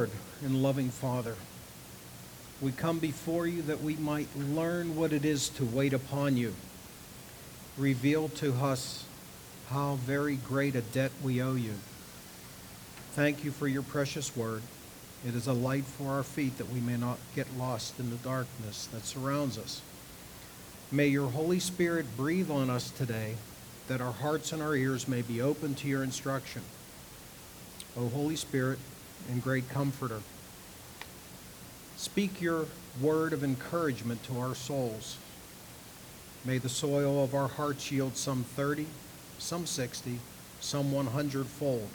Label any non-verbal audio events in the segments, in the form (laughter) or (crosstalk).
Lord and loving Father, we come before you that we might learn what it is to wait upon you. Reveal to us how very great a debt we owe you. Thank you for your precious word. It is a light for our feet that we may not get lost in the darkness that surrounds us. May your Holy Spirit breathe on us today that our hearts and our ears may be open to your instruction. O Holy Spirit and great Comforter, speak your word of encouragement to our souls. May the soil of our hearts yield some 30, some 60, some 100 fold.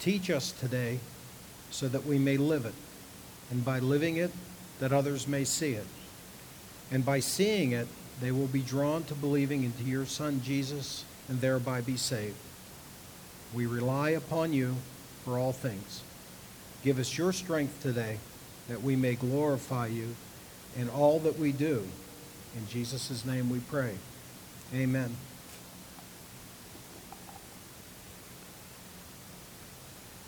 Teach us today so that we may live it, and by living it, that others may see it. And by seeing it, they will be drawn to believing into your Son Jesus and thereby be saved. We rely upon you for all things. Give us your strength today that we may glorify you in all that we do. In Jesus' name we pray. Amen.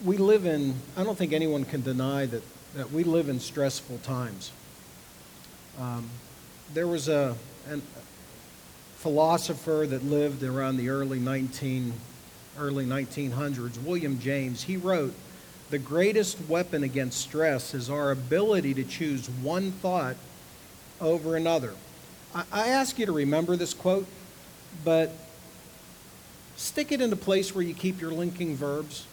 We live in, I don't think anyone can deny that, that we live in stressful times. Um, there was a, a philosopher that lived around the early 19 early 1900s, William James. He wrote, "The greatest weapon against stress is our ability to choose one thought over another." I, I ask you to remember this quote, but stick it in a place where you keep your linking verbs.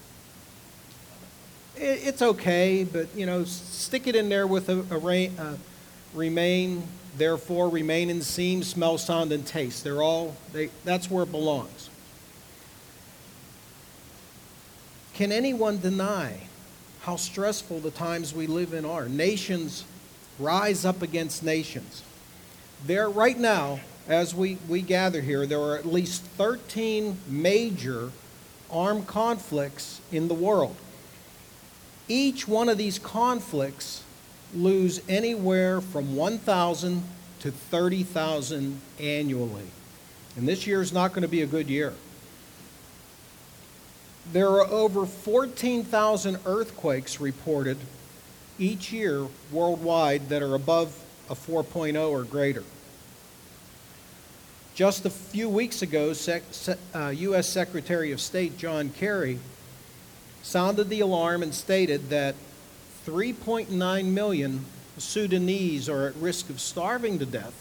It, it's okay, but you know, stick it in there with a, a, a remain therefore remain and seem, smell, sound, and taste. They're all, they, that's where it belongs. Can anyone deny how stressful the times we live in are? Nations rise up against nations. There, right now, as we, we gather here, there are at least 13 major armed conflicts in the world. Each one of these conflicts lose anywhere from 1,000 to 30,000 annually. And this year is not going to be a good year. There are over 14,000 earthquakes reported each year worldwide that are above a 4.0 or greater. Just a few weeks ago, Sec- uh, U.S. Secretary of State John Kerry sounded the alarm and stated that 3.9 million Sudanese are at risk of starving to death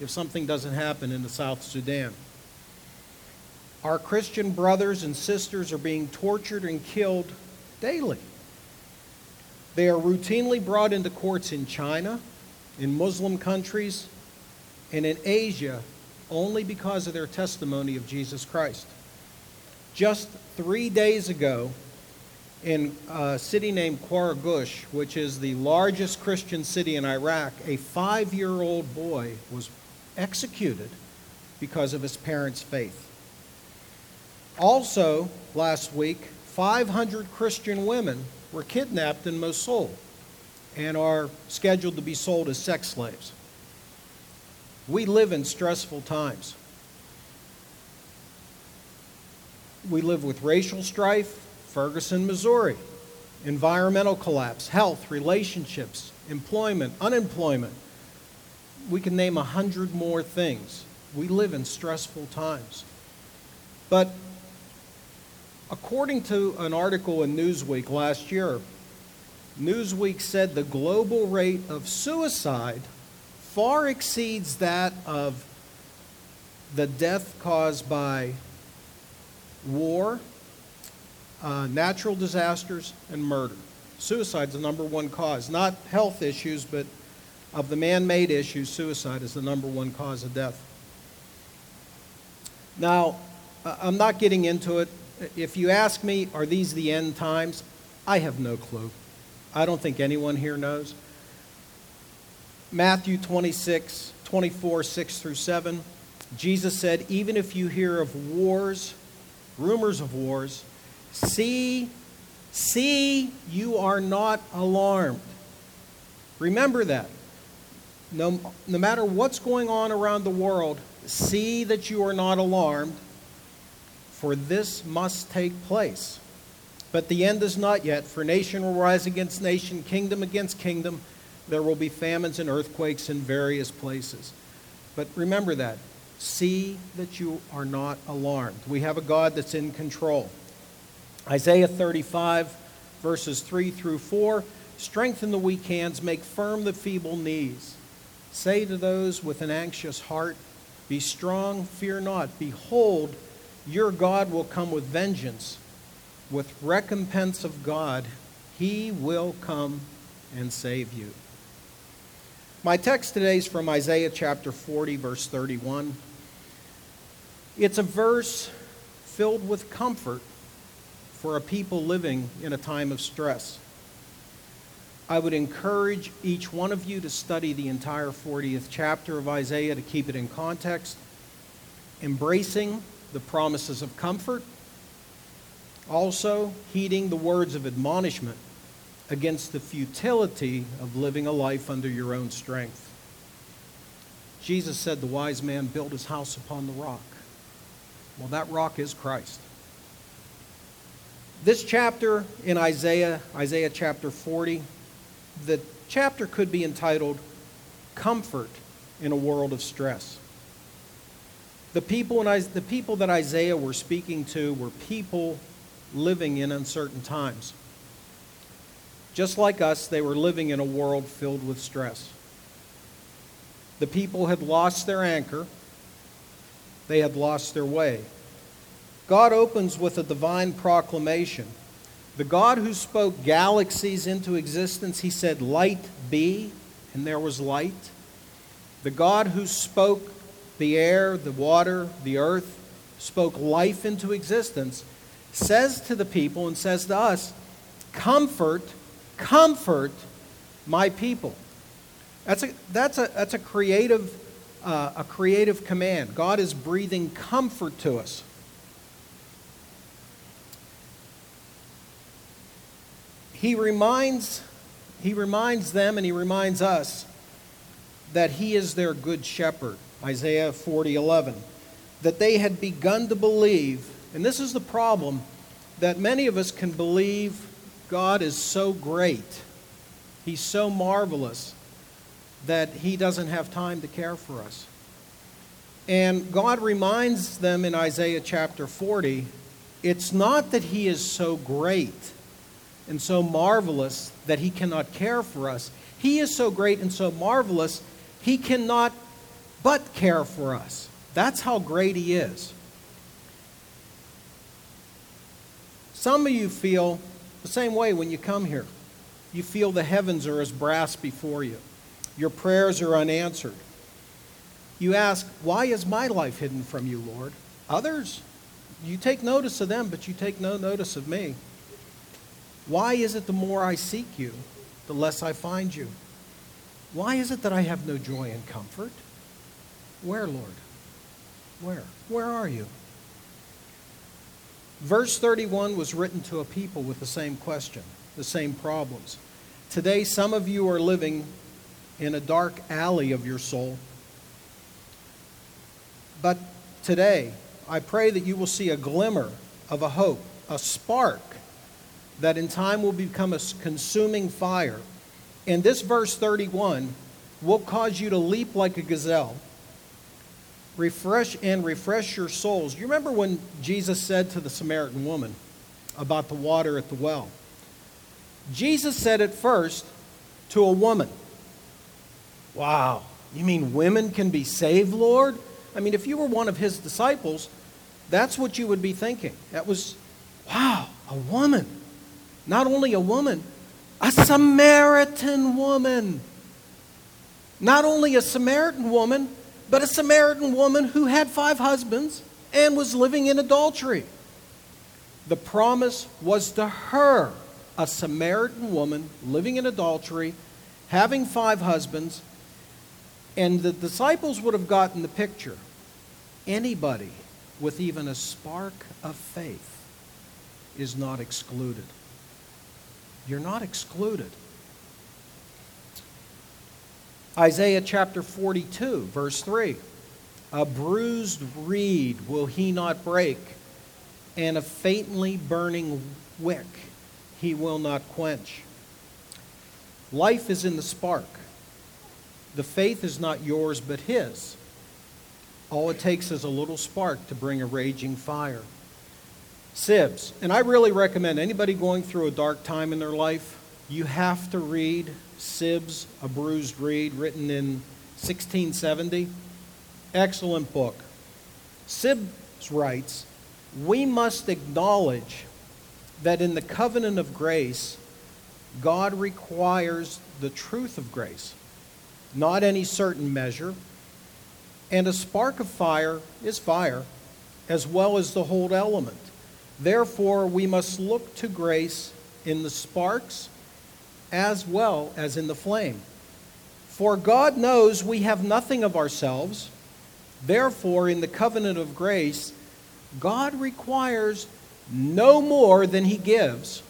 if something doesn't happen in the South Sudan. Our Christian brothers and sisters are being tortured and killed daily. They are routinely brought into courts in China, in Muslim countries, and in Asia only because of their testimony of Jesus Christ. Just three days ago, in a city named Qaraqosh, which is the largest Christian city in Iraq, a five year old boy was executed because of his parents' faith. Also, last week, 500 Christian women were kidnapped in Mosul and are scheduled to be sold as sex slaves. We live in stressful times. We live with racial strife, Ferguson, Missouri. Environmental collapse, health, relationships, employment, unemployment. We can name a hundred more things. We live in stressful times. But according to an article in Newsweek last year, Newsweek said the global rate of suicide far exceeds that of the death caused by war, uh, natural disasters, and murder. Suicide is the number one cause. Not health issues, but of the man made issues, suicide is the number one cause of death. Now, I'm not getting into it. If you ask me, are these the end times? I have no clue. I don't think anyone here knows. Matthew 26, 24, 6 through 7. Jesus said, Even if you hear of wars, rumors of wars, See, see, you are not alarmed. Remember that. No, no matter what's going on around the world, see that you are not alarmed, for this must take place. But the end is not yet, for nation will rise against nation, kingdom against kingdom. There will be famines and earthquakes in various places. But remember that. See that you are not alarmed. We have a God that's in control. Isaiah 35, verses 3 through 4 Strengthen the weak hands, make firm the feeble knees. Say to those with an anxious heart, Be strong, fear not. Behold, your God will come with vengeance. With recompense of God, he will come and save you. My text today is from Isaiah chapter 40, verse 31. It's a verse filled with comfort for a people living in a time of stress. I would encourage each one of you to study the entire 40th chapter of Isaiah to keep it in context, embracing the promises of comfort, also heeding the words of admonishment against the futility of living a life under your own strength. Jesus said the wise man built his house upon the rock. Well, that rock is Christ. This chapter in Isaiah, Isaiah chapter 40, the chapter could be entitled Comfort in a World of Stress. The people, in, the people that Isaiah were speaking to were people living in uncertain times. Just like us, they were living in a world filled with stress. The people had lost their anchor, they had lost their way. God opens with a divine proclamation the God who spoke galaxies into existence, he said, Light be, and there was light. The God who spoke the air, the water, the earth, spoke life into existence, says to the people and says to us, Comfort, comfort my people. That's a, that's a, that's a, creative, uh, a creative command. God is breathing comfort to us. he reminds, he reminds them and he reminds us that he is their good shepherd. Isaiah 40 11. That they had begun to believe, and this is the problem, that many of us can believe God is so great, He's so marvelous, that He doesn't have time to care for us. And God reminds them in Isaiah chapter 40 it's not that He is so great and so marvelous that he cannot care for us. He is so great and so marvelous, he cannot but care for us. That's how great he is. Some of you feel the same way when you come here. You feel the heavens are as brass before you, your prayers are unanswered. You ask, Why is my life hidden from you, Lord? Others, you take notice of them, but you take no notice of me. Why is it the more I seek you, the less I find you? Why is it that I have no joy and comfort? Where, Lord? Where? Where are you? Verse 31 was written to a people with the same question, the same problems. Today, some of you are living in a dark alley of your soul. But today, I pray that you will see a glimmer of a hope, a spark that in time will become a consuming fire. And this verse 31 will cause you to leap like a gazelle. Refresh and refresh your souls. You remember when Jesus said to the Samaritan woman about the water at the well? Jesus said it first to a woman. Wow, you mean women can be saved, Lord? I mean, if you were one of his disciples, that's what you would be thinking. That was, wow, a woman. Not only a woman, a Samaritan woman. Not only a Samaritan woman, but a Samaritan woman who had five husbands and was living in adultery. The promise was to her, a Samaritan woman living in adultery, having five husbands, and the disciples would have gotten the picture. Anybody with even a spark of faith is not excluded. You're not excluded. Isaiah chapter 42, verse 3. A bruised reed will he not break, and a faintly burning wick he will not quench. Life is in the spark. The faith is not yours but his. All it takes is a little spark to bring a raging fire. Sibbes, and I really recommend anybody going through a dark time in their life, you have to read Sibbes, A Bruised Reed, written in 1670. Excellent book. Sibbes writes, We must acknowledge that in the covenant of grace, God requires the truth of grace, not any certain measure. And a spark of fire is fire, as well as the whole element. Therefore, we must look to grace in the sparks as well as in the flame. For God knows we have nothing of ourselves. Therefore, in the covenant of grace, God requires no more than he gives,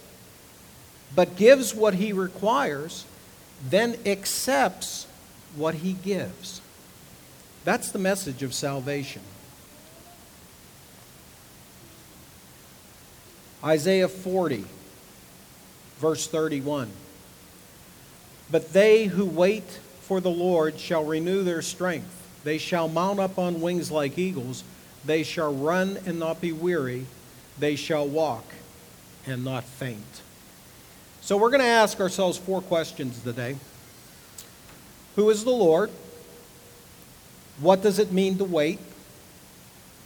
but gives what he requires, then accepts what he gives. That's the message of salvation. Isaiah 40, verse 31. But they who wait for the Lord shall renew their strength. They shall mount up on wings like eagles. They shall run and not be weary. They shall walk and not faint. So we're going to ask ourselves four questions today Who is the Lord? What does it mean to wait?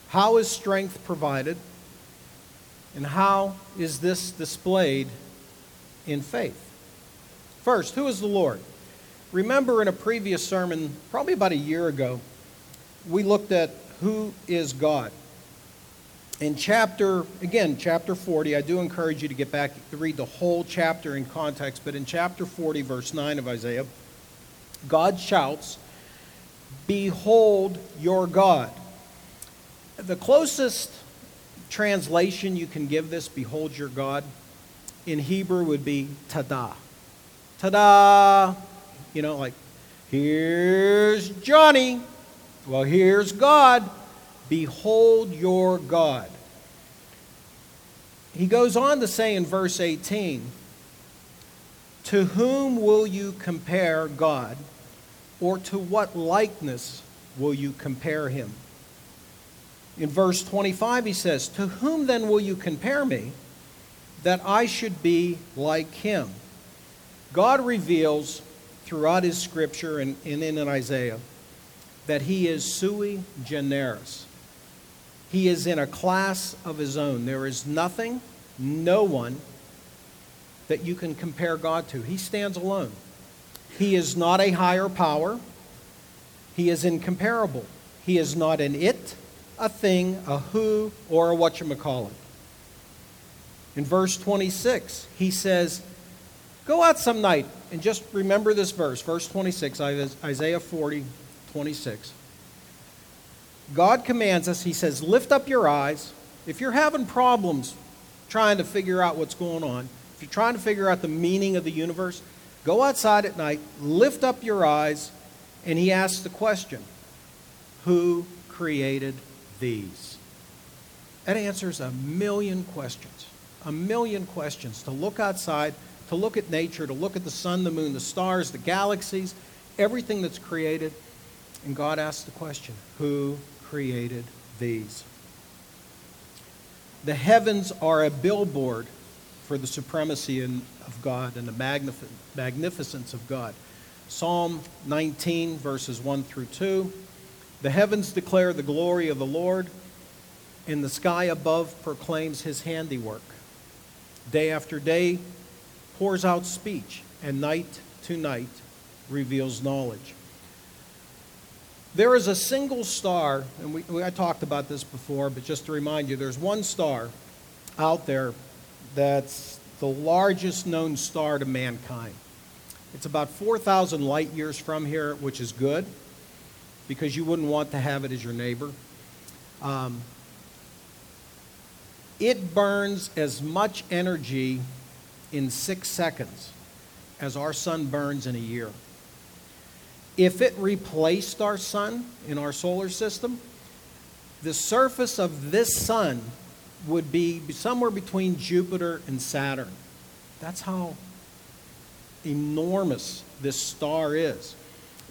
How is strength provided? And how is this displayed in faith? First, who is the Lord? Remember in a previous sermon, probably about a year ago, we looked at who is God. In chapter, again, chapter 40, I do encourage you to get back to read the whole chapter in context, but in chapter 40, verse 9 of Isaiah, God shouts, Behold your God. The closest translation you can give this, Behold your God, in Hebrew would be Tada. Tada! You know, like, here's Johnny. Well, here's God. Behold your God. He goes on to say in verse 18, To whom will you compare God, or to what likeness will you compare him? In verse 25, he says, To whom then will you compare me, that I should be like him? God reveals throughout his scripture and, and in Isaiah that he is sui generis. He is in a class of his own. There is nothing, no one that you can compare God to. He stands alone. He is not a higher power. He is incomparable. He is not an it, a thing, a who, or a whatchamacallit. In verse 26, he says, Go out some night and just remember this verse, verse 26, Isaiah 40, 26. God commands us, He says, lift up your eyes. If you're having problems trying to figure out what's going on, if you're trying to figure out the meaning of the universe, go outside at night, lift up your eyes, and He asks the question Who created these? That answers a million questions. A million questions. To look outside, to look at nature, to look at the sun, the moon, the stars, the galaxies, everything that's created. And God asks the question Who created these. The heavens are a billboard for the supremacy in, of God and the magnific- magnificence of God. Psalm 19, verses 1 through 2. The heavens declare the glory of the Lord, and the sky above proclaims his handiwork. Day after day pours out speech, and night to night reveals knowledge. There is a single star, and we, we, I talked about this before, but just to remind you, there's one star out there that's the largest known star to mankind. It's about 4,000 light years from here, which is good because you wouldn't want to have it as your neighbor. Um, it burns as much energy in six seconds as our sun burns in a year. If it replaced our sun in our solar system, the surface of this sun would be somewhere between Jupiter and Saturn. That's how enormous this star is.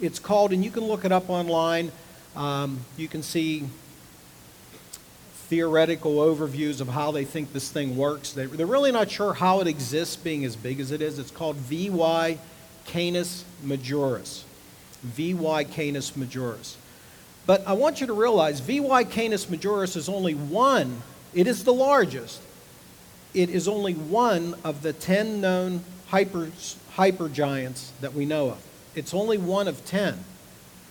It's called, and you can look it up online, um, you can see theoretical overviews of how they think this thing works. They, they're really not sure how it exists being as big as it is. It's called VY Canis Majoris. VY Canis Majoris. But I want you to realize VY Canis Majoris is only one, it is the largest. It is only one of the 10 known hyper, hypergiants that we know of. It's only one of 10.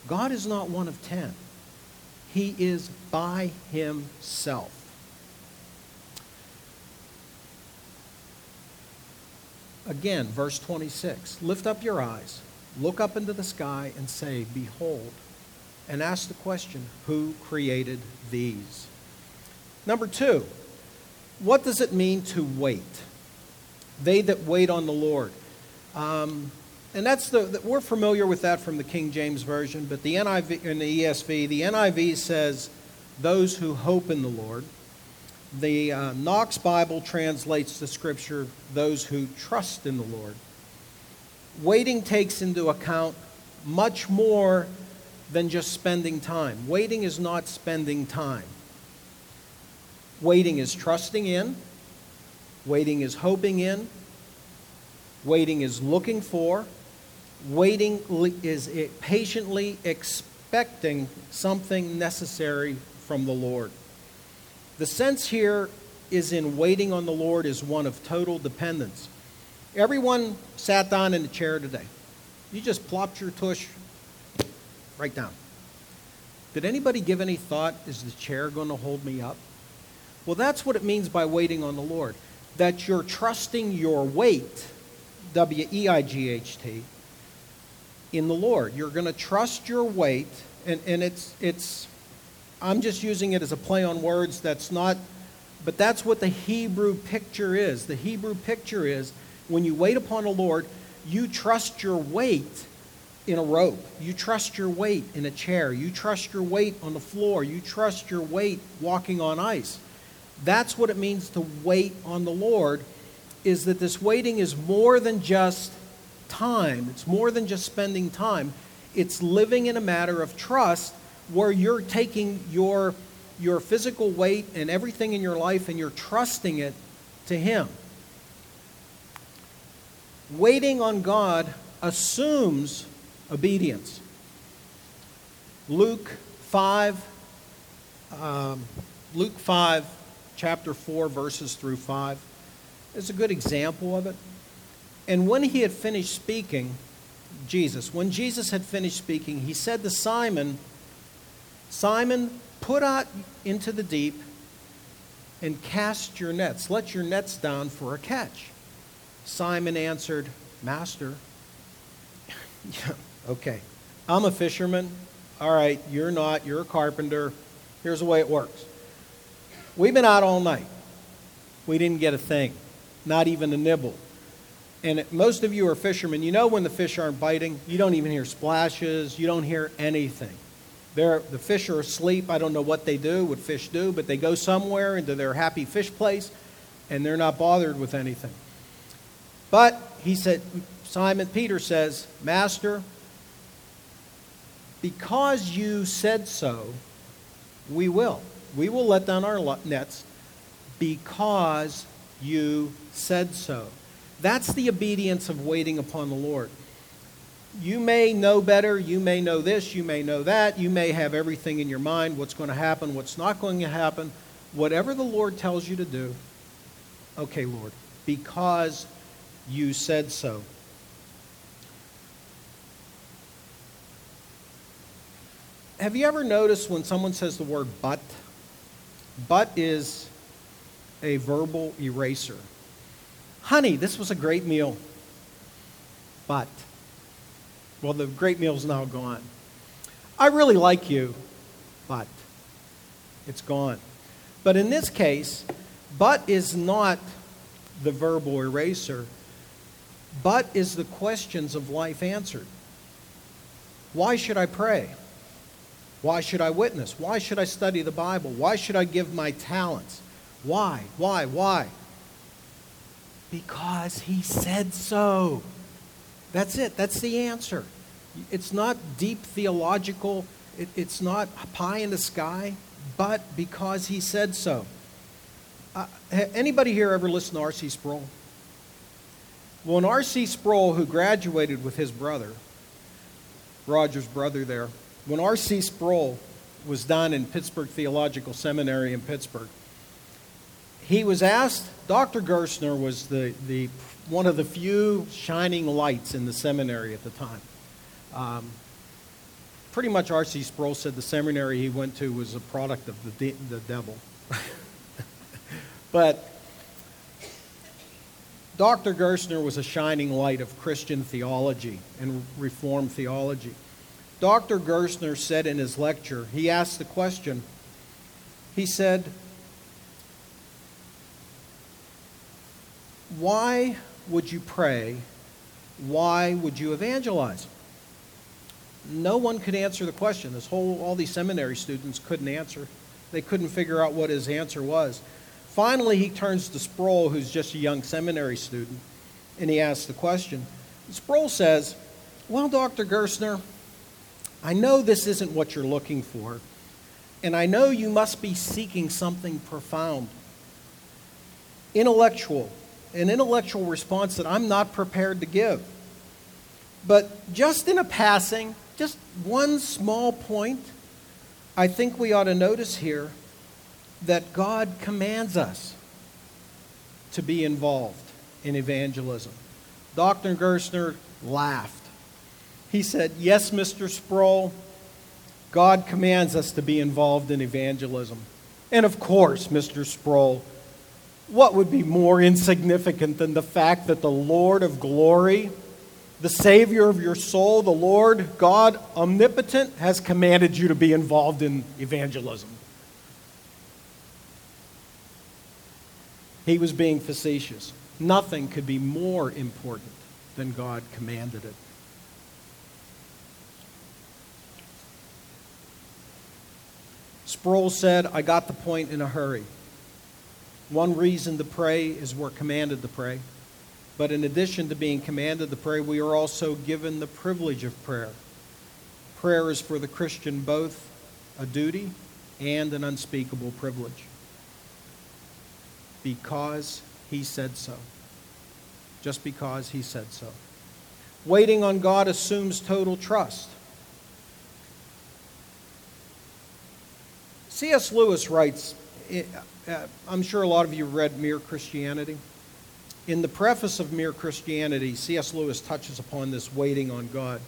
God is not one of 10. He is by himself. Again, verse 26 Lift up your eyes, look up into the sky, and say, Behold, and ask the question, Who created these? Number two, what does it mean to wait? They that wait on the Lord. Um, and that's the, we're familiar with that from the King James Version, but the NIV and the ESV, the NIV says, those who hope in the Lord. The uh, Knox Bible translates the scripture, those who trust in the Lord. Waiting takes into account much more than just spending time. Waiting is not spending time. Waiting is trusting in, waiting is hoping in, waiting is looking for, waiting is patiently expecting something necessary from the Lord. The sense here is in waiting on the Lord is one of total dependence. Everyone sat down in the chair today. You just plopped your tush right down. Did anybody give any thought, is the chair going to hold me up? Well, that's what it means by waiting on the Lord. That you're trusting your weight, W E I G H T, in the Lord. You're going to trust your weight, and, and it's, it's, I'm just using it as a play on words. That's not, but that's what the Hebrew picture is. The Hebrew picture is when you wait upon the Lord, you trust your weight in a rope. You trust your weight in a chair. You trust your weight on the floor. You trust your weight walking on ice. That's what it means to wait on the Lord, is that this waiting is more than just time. It's more than just spending time. It's living in a matter of trust where you're taking your, your physical weight and everything in your life and you're trusting it to Him. Waiting on God assumes obedience. Luke 5, um, Luke 5, chapter 4, verses through 5 is a good example of it. And when he had finished speaking, Jesus, when Jesus had finished speaking, he said to Simon, Simon, put out into the deep and cast your nets. Let your nets down for a catch. Simon answered, Master, yeah, (laughs) okay, I'm a fisherman. All right, you're not. You're a carpenter. Here's the way it works. We've been out all night. We didn't get a thing, not even a nibble and most of you are fishermen, you know when the fish aren't biting, you don't even hear splashes, you don't hear anything. They're, the fish are asleep. I don't know what they do, what fish do, but they go somewhere into their happy fish place and they're not bothered with anything. But he said, Simon Peter says, Master, because you said so, we will. We will let down our nets because you said so. That's the obedience of waiting upon the Lord. You may know better, you may know this, you may know that, you may have everything in your mind what's going to happen, what's not going to happen. Whatever the Lord tells you to do, okay, Lord, because you said so. Have you ever noticed when someone says the word but? But is a verbal eraser. Honey, this was a great meal. But, well, the great meal's now gone. I really like you, but it's gone. But in this case, but is not the verbal eraser, but is the questions of life answered. Why should I pray? Why should I witness? Why should I study the Bible? Why should I give my talents? Why? Why? Why? Because he said so. That's it. That's the answer. It's not deep theological, it, it's not pie in the sky, but because he said so. Uh, anybody here ever listen to R.C. Sproul? Well, when R.C. Sproul, who graduated with his brother, Roger's brother there, when R.C. Sproul was done in Pittsburgh Theological Seminary in Pittsburgh, he was asked, Dr. Gerstner was the, the, one of the few shining lights in the seminary at the time. Um, pretty much R.C. Sproul said the seminary he went to was a product of the, de- the devil. (laughs) but Dr. Gerstner was a shining light of Christian theology and Reformed theology. Dr. Gerstner said in his lecture, he asked the question, he said, Why would you pray? Why would you evangelize? No one could answer the question. This whole, all these seminary students couldn't answer. They couldn't figure out what his answer was. Finally, he turns to Sproul, who's just a young seminary student, and he asks the question. Sproul says, Well, Dr. Gerstner, I know this isn't what you're looking for, and I know you must be seeking something profound, intellectual, an intellectual response that I'm not prepared to give. But just in a passing, just one small point, I think we ought to notice here that God commands us to be involved in evangelism. Dr. Gerstner laughed. He said, Yes, Mr. Sproul, God commands us to be involved in evangelism. And of course, Mr. Sproul, what would be more insignificant than the fact that the Lord of glory, the Savior of your soul, the Lord God omnipotent, has commanded you to be involved in evangelism? He was being facetious. Nothing could be more important than God commanded it. Sproul said, I got the point in a hurry. One reason to pray is we're commanded to pray. But in addition to being commanded to pray, we are also given the privilege of prayer. Prayer is for the Christian both a duty and an unspeakable privilege because he said so. Just because he said so. Waiting on God assumes total trust. C.S. Lewis writes, eh, uh, I'm sure a lot of you read Mere Christianity. In the preface of Mere Christianity, C.S. Lewis touches upon this waiting on God.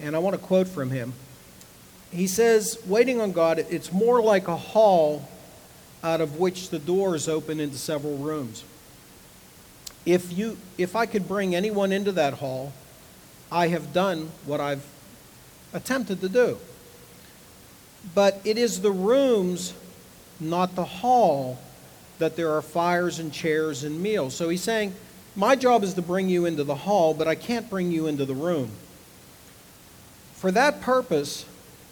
And I want to quote from him. He says, Waiting on God, it's more like a hall out of which the doors open into several rooms. If, you, if I could bring anyone into that hall, I have done what I've attempted to do. But it is the rooms, not the hall, that there are fires and chairs and meals. So he's saying, My job is to bring you into the hall, but I can't bring you into the room. For that purpose,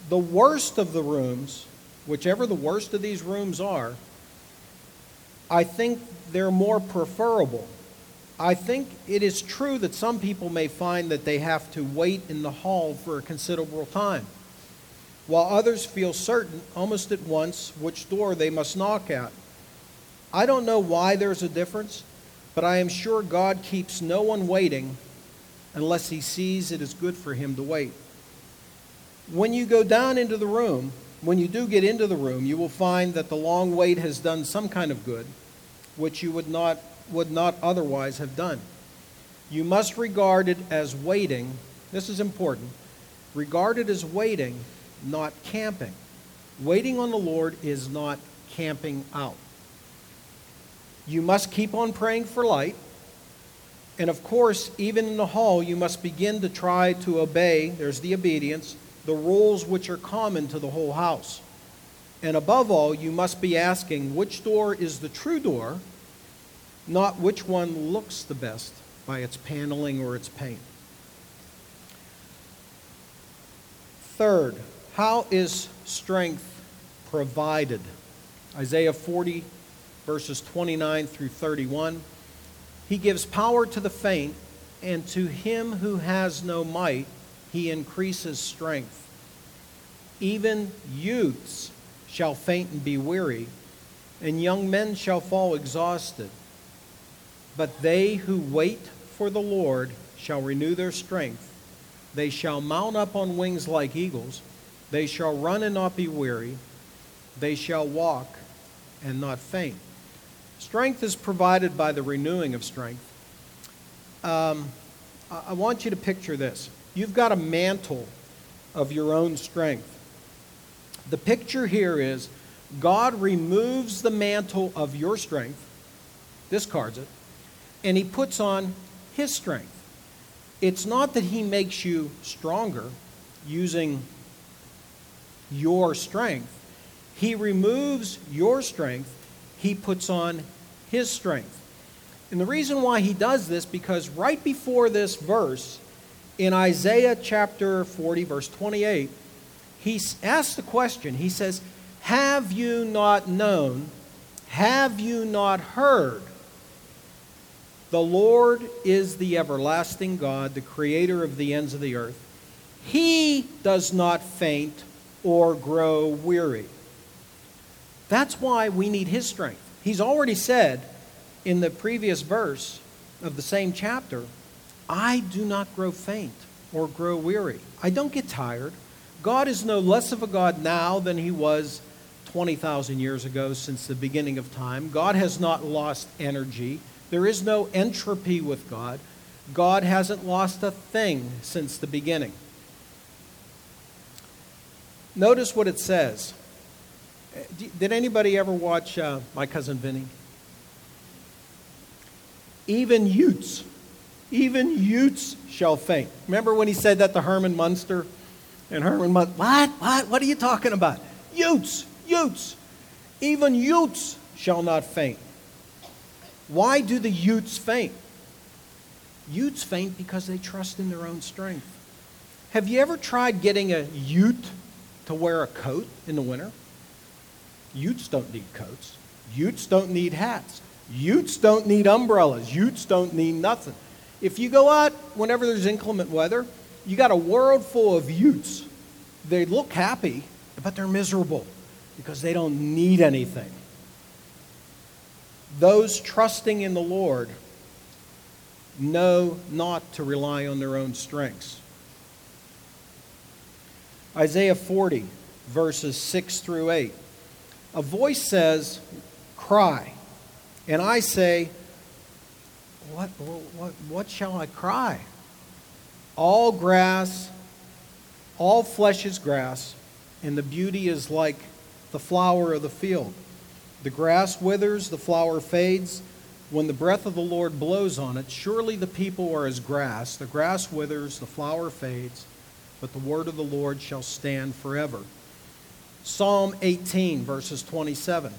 the worst of the rooms whichever the worst of these rooms are, I think they're more preferable. I think it is true that some people may find that they have to wait in the hall for a considerable time, while others feel certain almost at once which door they must knock at. I don't know why there's a difference, but I am sure God keeps no one waiting unless he sees it is good for him to wait. When you go down into the room, when you do get into the room, you will find that the long wait has done some kind of good, which you would not, would not otherwise have done. You must regard it as waiting. This is important. Regard it as waiting, not camping. Waiting on the Lord is not camping out. You must keep on praying for light. And of course, even in the hall, you must begin to try to obey. There's the obedience the rules which are common to the whole house. And above all, you must be asking which door is the true door, not which one looks the best by its paneling or its paint. Third, how is strength provided? Isaiah 40, verses 29 through 31. He gives power to the faint, and to him who has no might, he increases strength. Even youths shall faint and be weary, and young men shall fall exhausted. But they who wait for the Lord shall renew their strength. They shall mount up on wings like eagles. They shall run and not be weary. They shall walk and not faint. Strength is provided by the renewing of strength. Um, I want you to picture this. You've got a mantle of your own strength. The picture here is God removes the mantle of your strength, discards it, and He puts on His strength. It's not that He makes you stronger using your strength, He removes your strength, He puts on His strength. And the reason why He does this, because right before this verse, in Isaiah chapter 40, verse 28, he asks the question. He says, Have you not known? Have you not heard? The Lord is the everlasting God, the creator of the ends of the earth. He does not faint or grow weary. That's why we need his strength. He's already said in the previous verse of the same chapter, I do not grow faint or grow weary. I don't get tired. God is no less of a God now than he was 20,000 years ago since the beginning of time. God has not lost energy. There is no entropy with God. God hasn't lost a thing since the beginning. Notice what it says. Did anybody ever watch uh, My Cousin Vinny? Even Utes even Utes shall faint. Remember when he said that to Herman Munster? And Herman Munster, what? What? What are you talking about? Utes, Utes, Even Utes shall not faint. Why do the Utes faint? Utes faint because they trust in their own strength. Have you ever tried getting a youth to wear a coat in the winter? Youths don't need coats. Youths don't need hats. Youths don't need umbrellas. Youths don't need nothing. If you go out whenever there's inclement weather, you got a world full of Utes. They look happy, but they're miserable because they don't need anything. Those trusting in the Lord know not to rely on their own strengths. Isaiah 40, verses 6 through 8. A voice says, Cry. And I say, what, what, what shall I cry? All grass, all flesh is grass, and the beauty is like the flower of the field. The grass withers, the flower fades. When the breath of the Lord blows on it, surely the people are as grass. The grass withers, the flower fades, but the word of the Lord shall stand forever. Psalm 18, verses 27.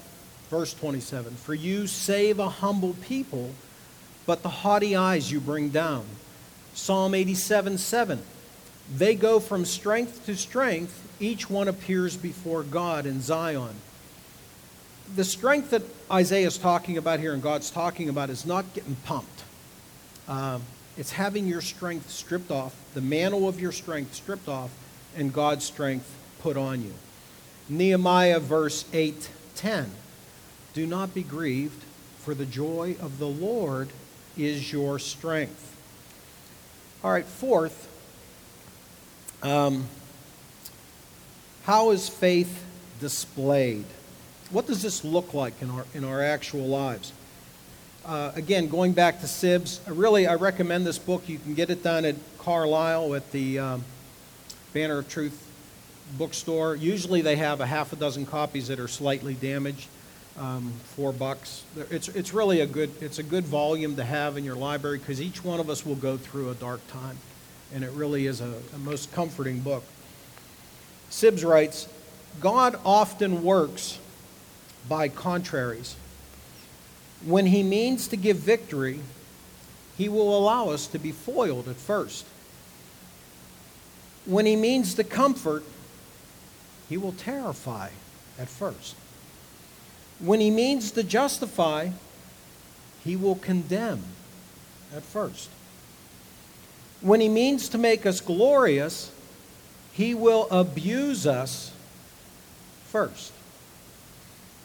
Verse 27 For you save a humble people but the haughty eyes you bring down. Psalm 87 7. They go from strength to strength, each one appears before God in Zion. The strength that Isaiah is talking about here and God's talking about is not getting pumped. Um, it's having your strength stripped off, the mantle of your strength stripped off, and God's strength put on you. Nehemiah verse 8 10. Do not be grieved, for the joy of the Lord is your strength. All right, fourth, um, how is faith displayed? What does this look like in our, in our actual lives? Uh, again, going back to Sibbes, I really I recommend this book. You can get it done at Carlisle at the um, Banner of Truth bookstore. Usually they have a half a dozen copies that are slightly damaged um, four bucks. It's, it's really a good, it's a good volume to have in your library because each one of us will go through a dark time. And it really is a, a most comforting book. Sibbes writes, God often works by contraries. When he means to give victory, he will allow us to be foiled at first. When he means to comfort, he will terrify at first. When he means to justify, he will condemn at first. When he means to make us glorious, he will abuse us first.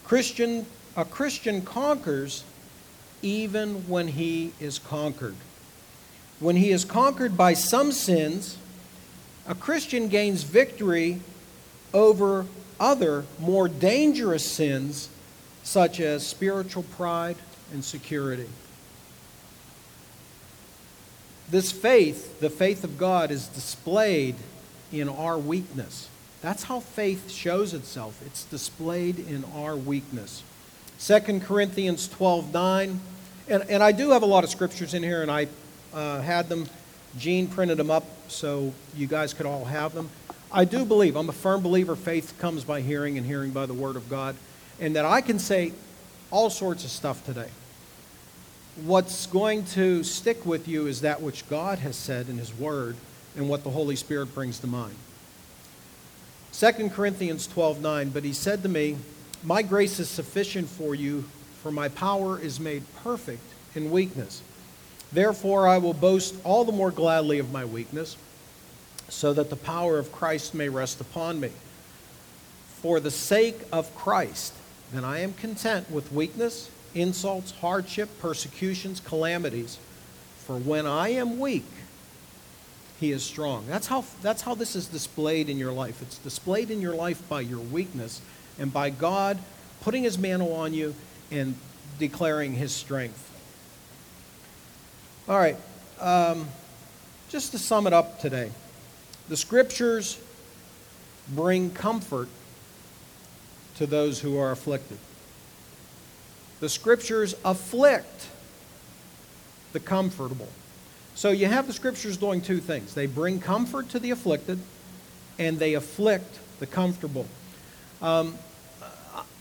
Christian, a Christian conquers even when he is conquered. When he is conquered by some sins, a Christian gains victory over other more dangerous sins such as spiritual pride and security. This faith, the faith of God, is displayed in our weakness. That's how faith shows itself. It's displayed in our weakness. 2 Corinthians 12 9. And, and I do have a lot of scriptures in here, and I uh, had them. Gene printed them up so you guys could all have them. I do believe, I'm a firm believer, faith comes by hearing and hearing by the Word of God, and that I can say all sorts of stuff today. What's going to stick with you is that which God has said in His Word and what the Holy Spirit brings to mind. 2 Corinthians 12 9, but He said to me, My grace is sufficient for you, for my power is made perfect in weakness. Therefore, I will boast all the more gladly of my weakness, so that the power of Christ may rest upon me. For the sake of Christ, then I am content with weakness, insults, hardship, persecutions, calamities. For when I am weak, he is strong. That's how, that's how this is displayed in your life. It's displayed in your life by your weakness and by God putting his mantle on you and declaring his strength. All right. Um, just to sum it up today, the scriptures bring comfort to those who are afflicted. The scriptures afflict the comfortable. So you have the scriptures doing two things they bring comfort to the afflicted, and they afflict the comfortable. Um,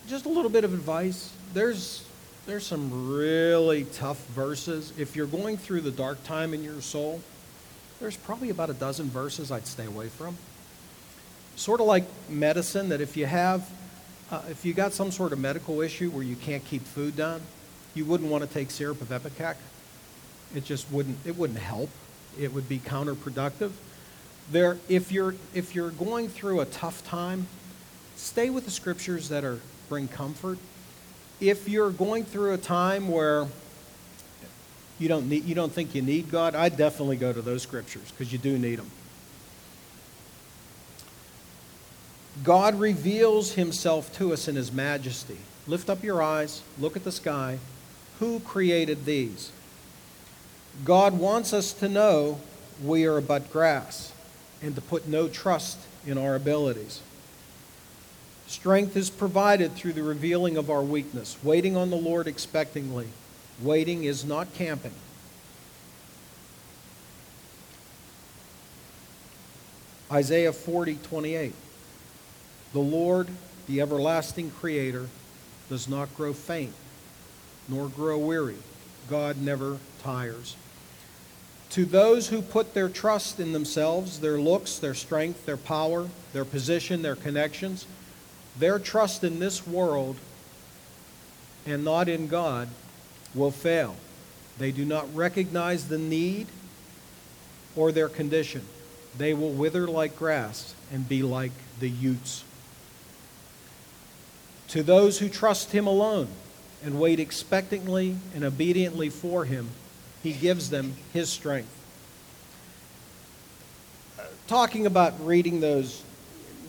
just a little bit of advice. There's there's some really tough verses. If you're going through the dark time in your soul, there's probably about a dozen verses I'd stay away from. Sort of like medicine, that if you have, uh, if you got some sort of medical issue where you can't keep food down, you wouldn't want to take syrup of Ipecac. It just wouldn't, it wouldn't help. It would be counterproductive. There, if you're, if you're going through a tough time, stay with the scriptures that are, bring comfort if you're going through a time where you don't, need, you don't think you need God, I definitely go to those scriptures because you do need them. God reveals himself to us in his majesty. Lift up your eyes, look at the sky. Who created these? God wants us to know we are but grass and to put no trust in our abilities. Strength is provided through the revealing of our weakness, waiting on the Lord expectingly. Waiting is not camping. Isaiah 40, 28. The Lord, the everlasting Creator, does not grow faint, nor grow weary. God never tires. To those who put their trust in themselves, their looks, their strength, their power, their position, their connections, their trust in this world and not in God will fail. They do not recognize the need or their condition. They will wither like grass and be like the Utes. To those who trust Him alone and wait expectantly and obediently for Him, He gives them His strength. Uh, talking about reading those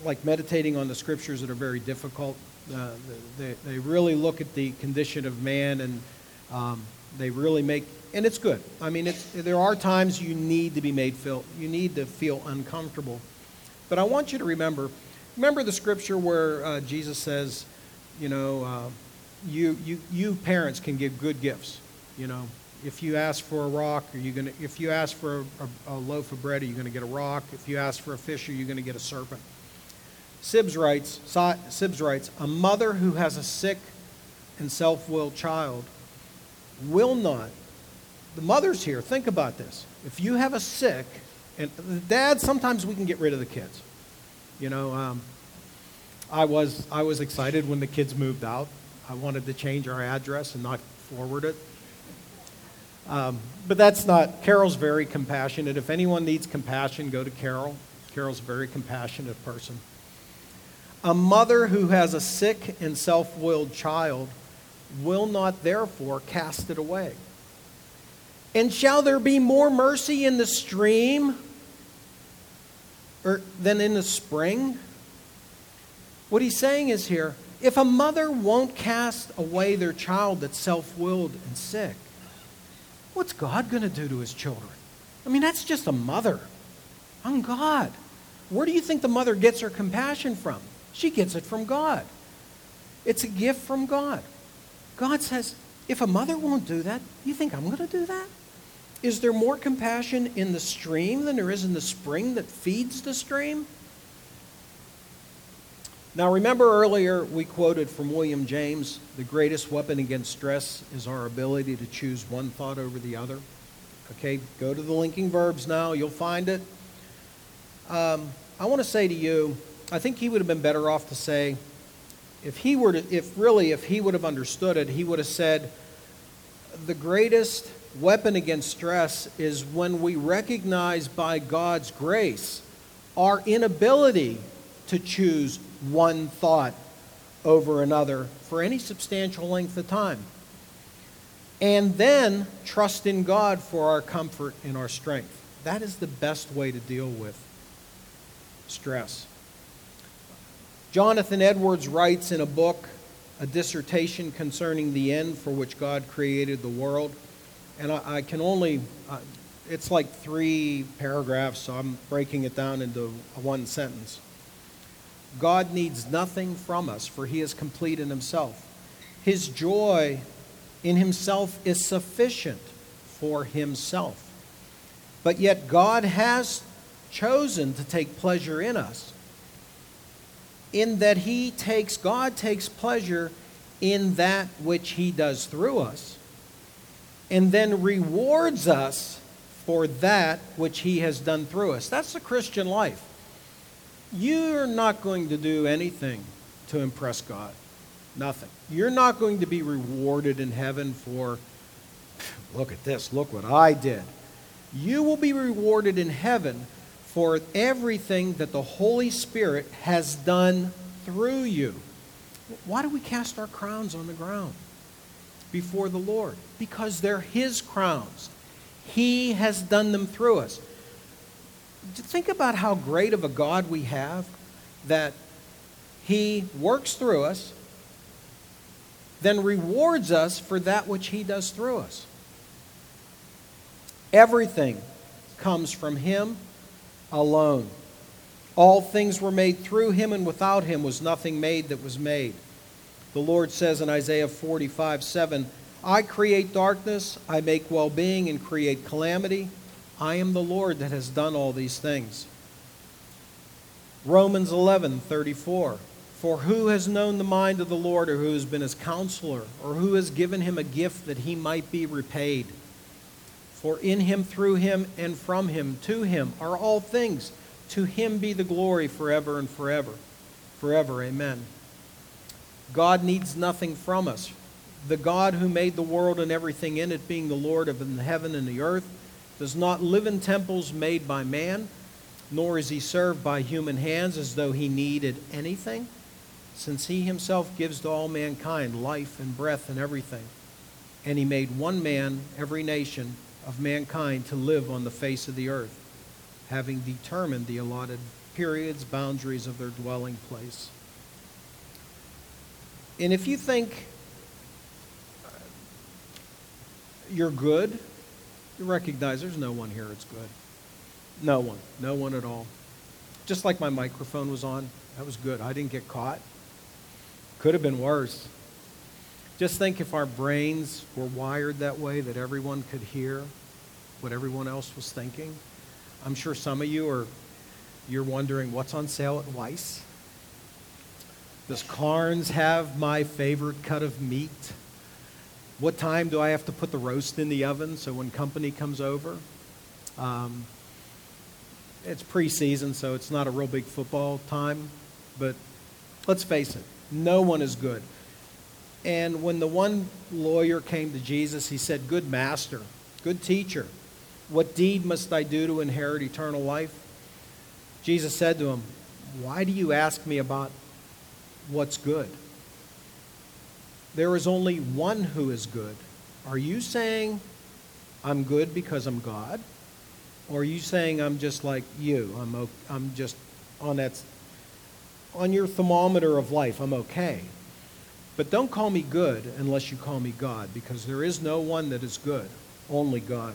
like meditating on the scriptures that are very difficult. Uh, they, they really look at the condition of man and um, they really make, and it's good. I mean, there are times you need to be made feel, you need to feel uncomfortable. But I want you to remember, remember the scripture where uh, Jesus says, you know, uh, you, you, you parents can give good gifts. You know, if you ask for a rock, are you gonna? If you ask for a, a, a loaf of bread, are you to get a rock? If you ask for a fish, are you to get a serpent? Sibbes writes, Sibbes writes, a mother who has a sick and self-willed child will not. The mother's here. Think about this. If you have a sick, and dad, sometimes we can get rid of the kids. You know, um, I was I was excited when the kids moved out. I wanted to change our address and not forward it. Um, but that's not, Carol's very compassionate. If anyone needs compassion, go to Carol. Carol's a very compassionate person. A mother who has a sick and self willed child will not therefore cast it away. And shall there be more mercy in the stream or, than in the spring? What he's saying is here if a mother won't cast away their child that's self willed and sick, what's God going to do to his children? I mean, that's just a mother. I'm God. Where do you think the mother gets her compassion from? She gets it from God. It's a gift from God. God says, if a mother won't do that, you think I'm going to do that? Is there more compassion in the stream than there is in the spring that feeds the stream? Now, remember earlier we quoted from William James the greatest weapon against stress is our ability to choose one thought over the other. Okay, go to the linking verbs now, you'll find it. Um, I want to say to you, I think he would have been better off to say, if he were to, if really, if he would have understood it, he would have said, the greatest weapon against stress is when we recognize by God's grace our inability to choose one thought over another for any substantial length of time. And then trust in God for our comfort and our strength. That is the best way to deal with stress. Jonathan Edwards writes in a book, a dissertation concerning the end for which God created the world. And I, I can only, uh, it's like three paragraphs, so I'm breaking it down into one sentence. God needs nothing from us, for he is complete in himself. His joy in himself is sufficient for himself. But yet, God has chosen to take pleasure in us, in that he takes, God takes pleasure in that which he does through us, and then rewards us for that which he has done through us. That's the Christian life. You're not going to do anything to impress God. Nothing. You're not going to be rewarded in heaven for, look at this, look what I did. You will be rewarded in heaven for everything that the Holy Spirit has done through you. Why do we cast our crowns on the ground before the Lord? Because they're His crowns. He has done them through us think about how great of a God we have that He works through us, then rewards us for that which He does through us. Everything comes from Him alone. All things were made through Him, and without Him was nothing made that was made. The Lord says in Isaiah 45 7, I create darkness, I make well being, and create calamity. I am the Lord that has done all these things. Romans 11, 34. For who has known the mind of the Lord, or who has been his counselor, or who has given him a gift that he might be repaid? For in him, through him, and from him, to him are all things. To him be the glory forever and forever. Forever, amen. God needs nothing from us. The God who made the world and everything in it, being the Lord of the heaven and the earth, does not live in temples made by man, nor is he served by human hands as though he needed anything, since he himself gives to all mankind life and breath and everything. And he made one man, every nation of mankind, to live on the face of the earth, having determined the allotted periods, boundaries of their dwelling place. And if you think you're good, you recognize there's no one here that's good. No one. No one at all. Just like my microphone was on. That was good. I didn't get caught. Could have been worse. Just think if our brains were wired that way that everyone could hear what everyone else was thinking. I'm sure some of you are you're wondering what's on sale at Weis. Does Carnes have my favorite cut of meat? What time do I have to put the roast in the oven so when company comes over? Um, it's preseason, so it's not a real big football time, but let's face it, no one is good. And when the one lawyer came to Jesus, he said, Good master, good teacher, what deed must I do to inherit eternal life? Jesus said to him, Why do you ask me about what's good? There is only one who is good. Are you saying I'm good because I'm God? Or are you saying I'm just like you? I'm, I'm just on that on your thermometer of life, I'm okay. But don't call me good unless you call me God, because there is no one that is good, only God.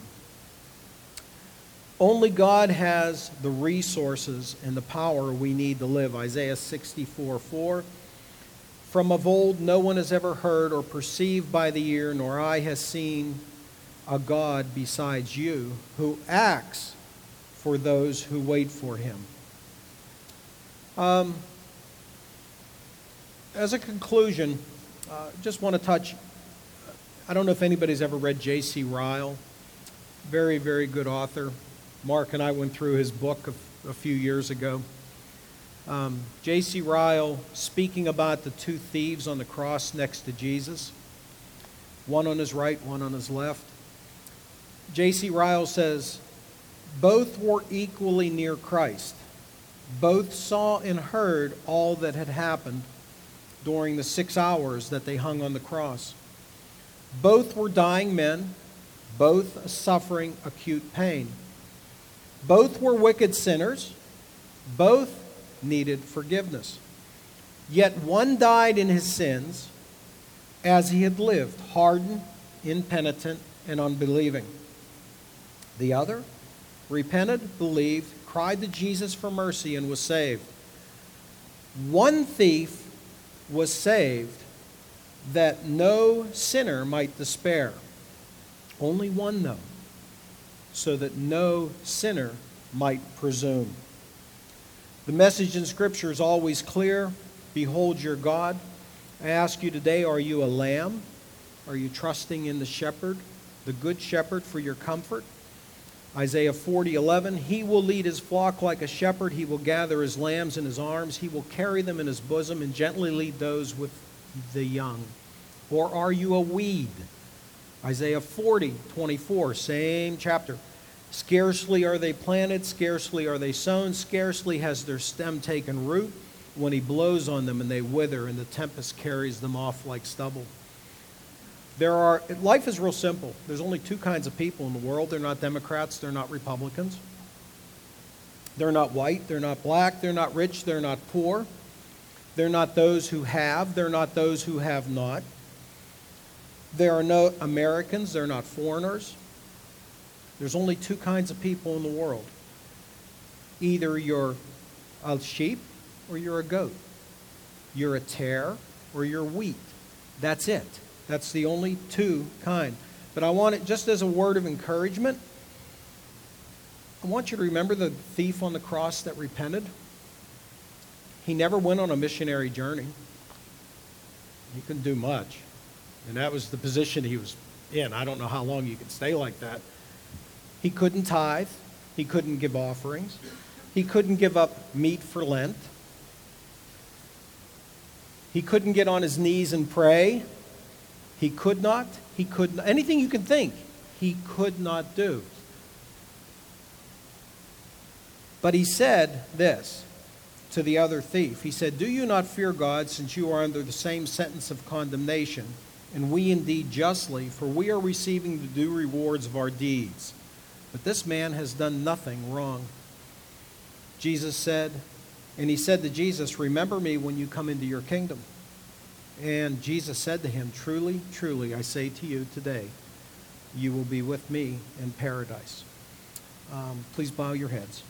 Only God has the resources and the power we need to live. Isaiah 64 4. From of old, no one has ever heard or perceived by the ear, nor eye has seen a God besides you who acts for those who wait for him. Um, as a conclusion, uh, just want to touch. I don't know if anybody's ever read J.C. Ryle. Very, very good author. Mark and I went through his book a, a few years ago. Um, J.C. Ryle speaking about the two thieves on the cross next to Jesus, one on his right, one on his left. J.C. Ryle says, Both were equally near Christ. Both saw and heard all that had happened during the six hours that they hung on the cross. Both were dying men, both suffering acute pain. Both were wicked sinners, both needed forgiveness. Yet one died in his sins as he had lived, hardened, impenitent, and unbelieving. The other repented, believed, cried to Jesus for mercy, and was saved. One thief was saved that no sinner might despair. Only one, though, so that no sinner might presume. The message in Scripture is always clear Behold your God. I ask you today are you a lamb? Are you trusting in the shepherd, the good shepherd, for your comfort? Isaiah 40, 11, He will lead his flock like a shepherd. He will gather his lambs in his arms. He will carry them in his bosom and gently lead those with the young. Or are you a weed? Isaiah 40, 24, same chapter. Scarcely are they planted, scarcely are they sown, scarcely has their stem taken root when he blows on them and they wither, and the tempest carries them off like stubble. There are, life is real simple. There's only two kinds of people in the world. They're not Democrats, they're not Republicans. They're not white, they're not black, they're not rich, they're not poor. They're not those who have, they're not those who have not. There are no Americans, they're not foreigners. There's only two kinds of people in the world. Either you're a sheep or you're a goat. You're a tare or you're wheat. That's it. That's the only two kind. But I want it just as a word of encouragement. I want you to remember the thief on the cross that repented. He never went on a missionary journey. He couldn't do much. And that was the position he was in. I don't know how long you could stay like that. He couldn't tithe. He couldn't give offerings. He couldn't give up meat for Lent. He couldn't get on his knees and pray. He could not. He could not. Anything you can think, he could not do. But he said this to the other thief. He said, Do you not fear God, since you are under the same sentence of condemnation? And we indeed justly, for we are receiving the due rewards of our deeds. But this man has done nothing wrong. Jesus said, and he said to Jesus, Remember me when you come into your kingdom. And Jesus said to him, Truly, truly, I say to you today, you will be with me in paradise. Um, please bow your heads.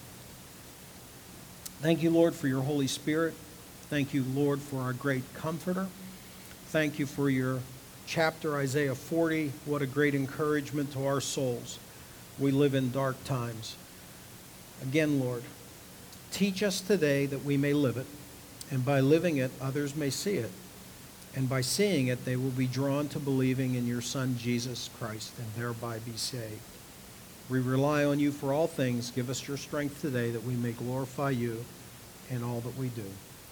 Thank you, Lord, for your Holy Spirit. Thank you, Lord, for our great comforter. Thank you for your chapter, Isaiah 40. What a great encouragement to our souls. We live in dark times. Again, Lord, teach us today that we may live it, and by living it, others may see it and by seeing it, they will be drawn to believing in your Son, Jesus Christ, and thereby be saved. We rely on you for all things. Give us your strength today that we may glorify you in all that we do.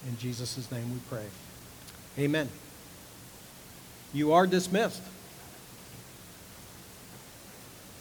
In Jesus' name we pray. Amen. You are dismissed.